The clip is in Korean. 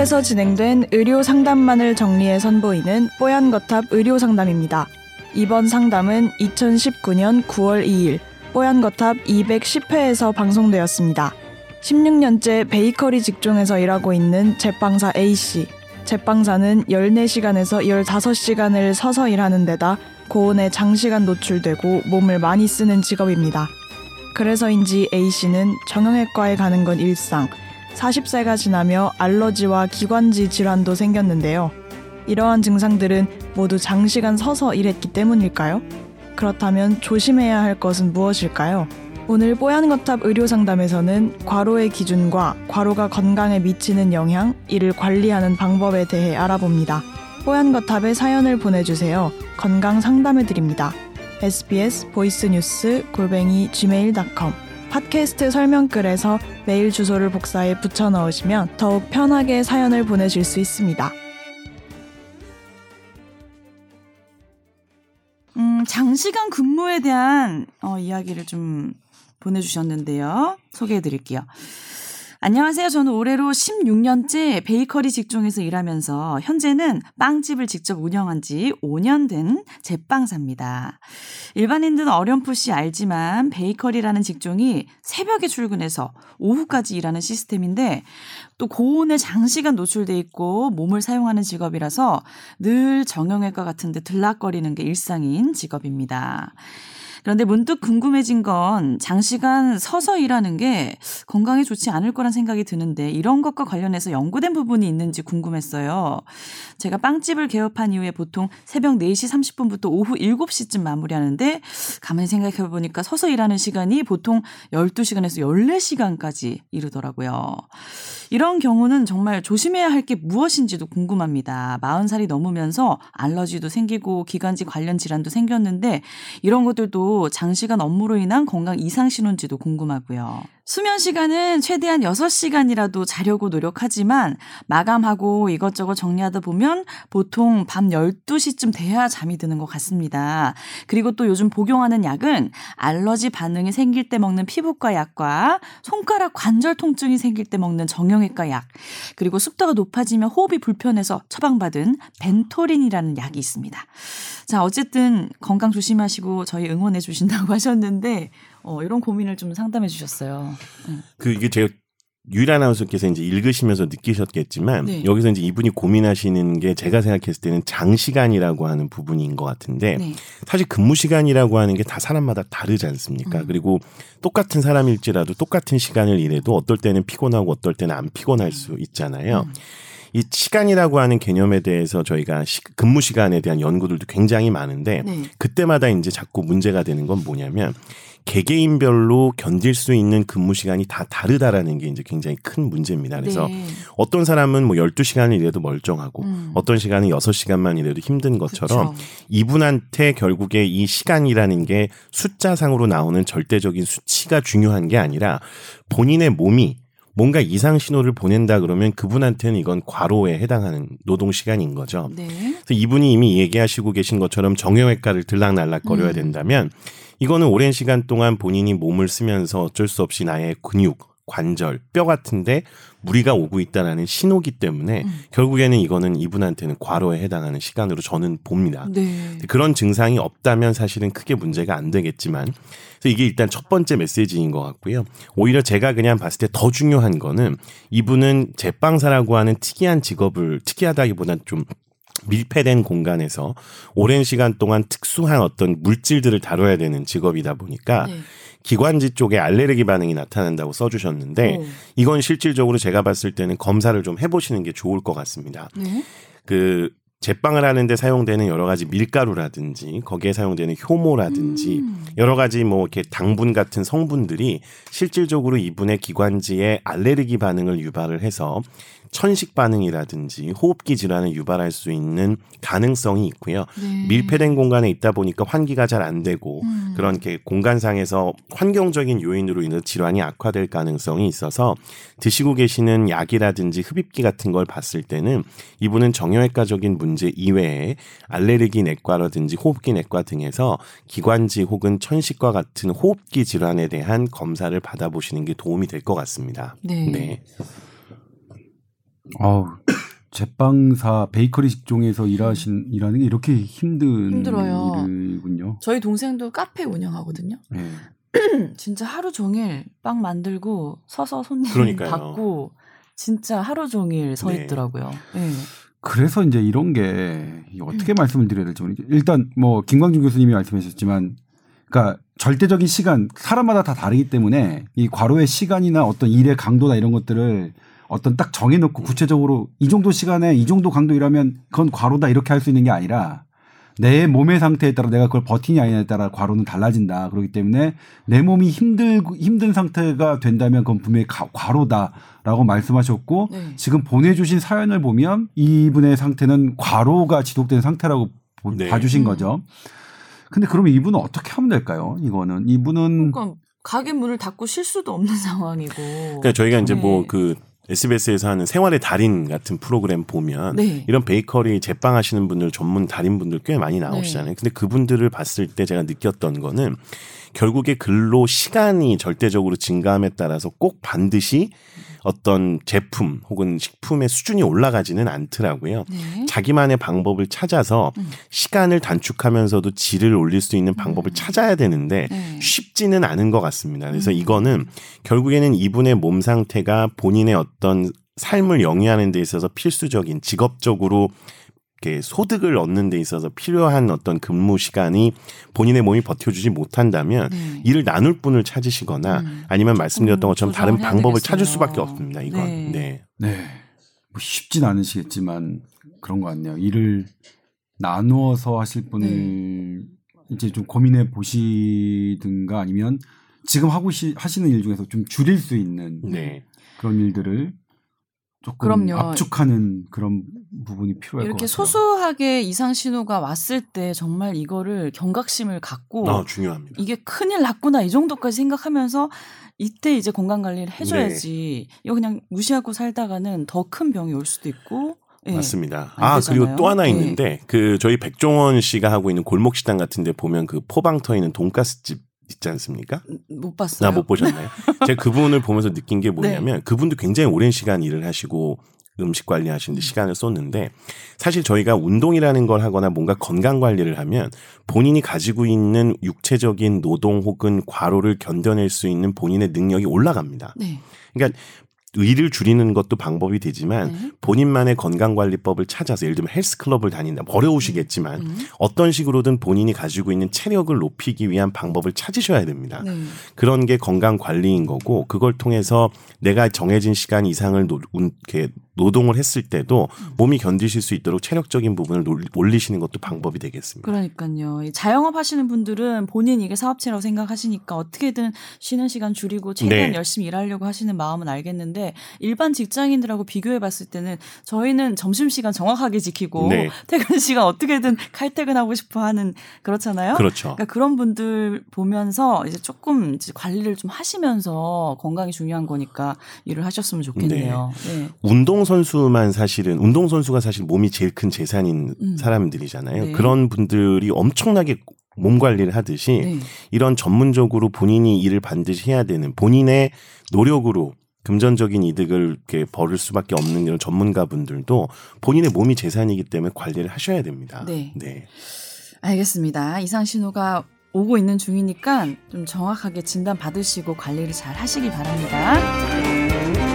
뽀얀거탑에서 진행된 의료 상담만을 정리해 선보이는 뽀얀거탑 의료 상담입니다. 이번 상담은 2019년 9월 2일 뽀얀거탑 210회에서 방송되었습니다. 16년째 베이커리 직종에서 일하고 있는 제빵사 A씨. 제빵사는 14시간에서 15시간을 서서 일하는 데다 고온에 장시간 노출되고 몸을 많이 쓰는 직업입니다. 그래서인지 A씨는 정형외과에 가는 건 일상, 40세가 지나며 알러지와 기관지 질환도 생겼는데요. 이러한 증상들은 모두 장시간 서서 일했기 때문일까요? 그렇다면 조심해야 할 것은 무엇일까요? 오늘 뽀얀거탑 의료상담에서는 과로의 기준과 과로가 건강에 미치는 영향, 이를 관리하는 방법에 대해 알아봅니다. 뽀얀거탑에 사연을 보내주세요. 건강 상담해드립니다. sbs 보이스뉴스 골뱅이 gmail.com 팟캐스트 설명글에서 메일 주소를 복사해 붙여 넣으시면 더욱 편하게 사연을 보내실 수 있습니다. 음, 장시간 근무에 대한 어, 이야기를 좀 보내주셨는데요. 소개해 드릴게요. 안녕하세요. 저는 올해로 16년째 베이커리 직종에서 일하면서 현재는 빵집을 직접 운영한 지 5년 된 제빵사입니다. 일반인들은 어렴풋이 알지만 베이커리라는 직종이 새벽에 출근해서 오후까지 일하는 시스템인데 또 고온에 장시간 노출돼 있고 몸을 사용하는 직업이라서 늘 정형외과 같은 데 들락거리는 게 일상인 직업입니다. 그런데 문득 궁금해진 건 장시간 서서 일하는 게 건강에 좋지 않을 거란 생각이 드는데 이런 것과 관련해서 연구된 부분이 있는지 궁금했어요. 제가 빵집을 개업한 이후에 보통 새벽 4시 30분부터 오후 7시쯤 마무리하는데 가만히 생각해 보니까 서서 일하는 시간이 보통 12시간에서 14시간까지 이르더라고요. 이런 경우는 정말 조심해야 할 게 무엇인지도 궁금합니다. 40살이 넘으면서 알러지도 생기고 기관지 관련 질환도 생겼는데 이런 것들도 장시간 업무로 인한 건강 이상 신호인지도 궁금하고요. 수면 시간은 최대한 6시간이라도 자려고 노력하지만 마감하고 이것저것 정리하다 보면 보통 밤 12시쯤 돼야 잠이 드는 것 같습니다. 그리고 또 요즘 복용하는 약은 알러지 반응이 생길 때 먹는 피부과 약과 손가락 관절 통증이 생길 때 먹는 정형외과 약, 그리고 습도가 높아지면 호흡이 불편해서 처방받은 벤토린이라는 약이 있습니다. 자, 어쨌든 건강 조심하시고 저희 응원해 주신다고 하셨는데 어, 이런 고민을 좀 상담해 주셨어요. 응. 그 이게 제가 유일 아나운서께서 이제 읽으시면서 느끼셨겠지만 네. 여기서 이제 이분이 고민하시는 게 제가 생각했을 때는 장시간이라고 하는 부분인 것 같은데 네. 사실 근무 시간이라고 하는 게 다 사람마다 다르지 않습니까? 음. 그리고 똑같은 사람일지라도 똑같은 시간을 일해도 어떨 때는 피곤하고 어떨 때는 안 피곤할 수 있잖아요. 음. 이 시간이라고 하는 개념에 대해서 저희가 시, 근무 시간에 대한 연구들도 굉장히 많은데 네. 그때마다 이제 자꾸 문제가 되는 건 뭐냐면 개개인별로 견딜 수 있는 근무 시간이 다 다르다라는 게 이제 굉장히 큰 문제입니다. 그래서 네. 어떤 사람은 뭐 12시간을 일해도 멀쩡하고 음. 어떤 시간은 6시간만 일해도 힘든 것처럼 그쵸. 이분한테 결국에 이 시간이라는 게 숫자상으로 나오는 절대적인 수치가 중요한 게 아니라 본인의 몸이 뭔가 이상 신호를 보낸다 그러면 그분한테는 이건 과로에 해당하는 노동 시간인 거죠. 네. 그래서 이분이 이미 얘기하시고 계신 것처럼 정형외과를 들락날락거려야 음. 된다면 이거는 오랜 시간 동안 본인이 몸을 쓰면서 어쩔 수 없이 나의 근육, 관절, 뼈 같은데 무리가 오고 있다라는 신호기 때문에 음. 결국에는 이거는 이분한테는 과로에 해당하는 시간으로 저는 봅니다. 네. 그런 증상이 없다면 사실은 크게 문제가 안 되겠지만 그래서 이게 일단 첫 번째 메시지인 것 같고요. 오히려 제가 그냥 봤을 때 더 중요한 거는 이분은 제빵사라고 하는 특이한 직업을 특이하다기보다는 좀 밀폐된 공간에서 오랜 시간 동안 특수한 어떤 물질들을 다뤄야 되는 직업이다 보니까 네. 기관지 쪽에 알레르기 반응이 나타난다고 써주셨는데 오. 이건 실질적으로 제가 봤을 때는 검사를 좀 해보시는 게 좋을 것 같습니다. 네? 그 제빵을 하는데 사용되는 여러 가지 밀가루라든지 거기에 사용되는 효모라든지 음. 여러 가지 뭐 이렇게 당분 같은 성분들이 실질적으로 이분의 기관지에 알레르기 반응을 유발을 해서 천식 반응이라든지 호흡기 질환을 유발할 수 있는 가능성이 있고요. 네. 밀폐된 공간에 있다 보니까 환기가 잘 안 되고 음. 그런 게 공간상에서 환경적인 요인으로 인해 질환이 악화될 가능성이 있어서 드시고 계시는 약이라든지 흡입기 같은 걸 봤을 때는 이분은 정형외과적인 문제 이외에 알레르기 내과라든지 호흡기 내과 등에서 기관지 혹은 천식과 같은 호흡기 질환에 대한 검사를 받아보시는 게 도움이 될 것 같습니다. 네. 네. 어 제빵사 베이커리 직종에서 일하신 일하는 게 이렇게 힘든 힘들어요. 일이군요. 저희 동생도 카페 운영하거든요. 네. 진짜 하루 종일 빵 만들고 서서 손님 그러니까요. 받고 진짜 하루 종일 서 네. 있더라고요. 네. 그래서 이제 이런 게 어떻게 음. 말씀을 드려야 될지 모르겠 일단 뭐 김광준 교수님이 말씀하셨지만 그러니까 절대적인 시간 사람마다 다 다르기 때문에 이 과로의 시간이나 어떤 일의 강도나 이런 것들을 어떤 딱 정해놓고 구체적으로 이 정도 시간에 이 정도 강도 일하면 그건 과로다 이렇게 할 수 있는 게 아니라 내 몸의 상태에 따라 내가 그걸 버티냐 아니냐에 따라 과로는 달라진다. 그렇기 때문에 내 몸이 힘들 힘든 상태가 된다면 그건 분명히 과로다라고 말씀하셨고 네. 지금 보내주신 사연을 보면 이분의 상태는 과로가 지속된 상태라고 네. 봐주신 음. 거죠. 근데 그러면 이분은 어떻게 하면 될까요? 이거는 이분은 그러니까 가게 문을 닫고 쉴 수도 없는 상황이고. 그러니까 저희가 이제 네. 뭐그 SBS에서 하는 생활의 달인 같은 프로그램 보면 네. 이런 베이커리 제빵 하시는 분들 전문 달인 분들 꽤 많이 나오시잖아요. 네. 근데 그분들을 봤을 때 제가 느꼈던 거는 결국에 근로 시간이 절대적으로 증가함에 따라서 꼭 반드시 어떤 제품 혹은 식품의 수준이 올라가지는 않더라고요. 네. 자기만의 방법을 찾아서 음. 시간을 단축하면서도 질을 올릴 수 있는 방법을 음. 찾아야 되는데 네. 쉽지는 않은 것 같습니다. 그래서 음. 이거는 결국에는 이분의 몸 상태가 본인의 어떤 삶을 영위하는 데 있어서 필수적인 직업적으로 이렇게 소득을 얻는 데 있어서 필요한 어떤 근무 시간이 본인의 몸이 버텨주지 못한다면 네. 이를 나눌 분을 찾으시거나 음. 아니면 말씀드렸던 것처럼 다른 방법을 되겠어요. 찾을 수밖에 없습니다. 이건 네. 네. 네. 뭐 쉽진 않으시겠지만 그런 것 같네요. 일을 나누어서 하실 분을 네. 이제 좀 고민해 보시든가 아니면 지금 하고 시, 하시는 일 중에서 좀 줄일 수 있는 네. 그런 일들을 조금 그럼요. 압축하는 그런 부분이 필요할 것 같아요. 이렇게 소소하게 이상 신호가 왔을 때 정말 이거를 경각심을 갖고 아, 중요합니다. 이게 큰일 났구나 이 정도까지 생각하면서 이때 이제 건강 관리를 해줘야지 네. 이거 그냥 무시하고 살다가는 더 큰 병이 올 수도 있고 네. 맞습니다. 아 되잖아요. 그리고 또 하나 네. 있는데 네. 그 저희 백종원 씨가 하고 있는 골목 식당 같은데 보면 그 포방 터 있는 돈가스집 있지 않습니까? 못 봤어요. 아, 못 보셨나요? 제가 그분을 보면서 느낀 게 뭐냐면 네. 그분도 굉장히 오랜 시간 일을 하시고 음식 관리하시는데 시간을 쏟는데 사실 저희가 운동이라는 걸 하거나 뭔가 건강 관리를 하면 본인이 가지고 있는 육체적인 노동 혹은 과로를 견뎌낼 수 있는 본인의 능력이 올라갑니다. 네. 그러니까 의를 줄이는 것도 방법이 되지만 네. 본인만의 건강관리법을 찾아서 예를 들면 헬스클럽을 다닌다. 어려우시겠지만 음. 어떤 식으로든 본인이 가지고 있는 체력을 높이기 위한 방법을 찾으셔야 됩니다. 네. 그런 게 건강관리인 거고 그걸 통해서 내가 정해진 시간 이상을 노, 이렇게 노동을 했을 때도 몸이 견디실 수 있도록 체력적인 부분을 올리시는 것도 방법이 되겠습니다. 그러니까요. 자영업 하시는 분들은 본인 이게 사업체라고 생각하시니까 어떻게든 쉬는 시간 줄이고 최대한 네. 열심히 일하려고 하시는 마음은 알겠는데 일반 직장인들하고 비교해 봤을 때는 저희는 점심시간 정확하게 지키고 네. 퇴근 시간 어떻게든 칼퇴근하고 싶어 하는 그렇잖아요. 그렇죠. 그러니까 그런 분들 보면서 이제 조금 이제 관리를 좀 하시면서 건강이 중요한 거니까 일을 하셨으면 좋겠네요. 네. 네. 운동 선수만 사실은 운동 선수가 사실 몸이 제일 큰 재산인 음. 사람들이잖아요. 네. 그런 분들이 엄청나게 몸 관리를 하듯이 네. 이런 전문적으로 본인이 일을 반드시 해야 되는 본인의 노력으로 금전적인 이득을 이렇게 벌을 수밖에 없는 이런 전문가 분들도 본인의 몸이 재산이기 때문에 관리를 하셔야 됩니다. 네. 네. 알겠습니다. 이상 신호가 오고 있는 중이니까 좀 정확하게 진단 받으시고 관리를 잘 하시기 바랍니다.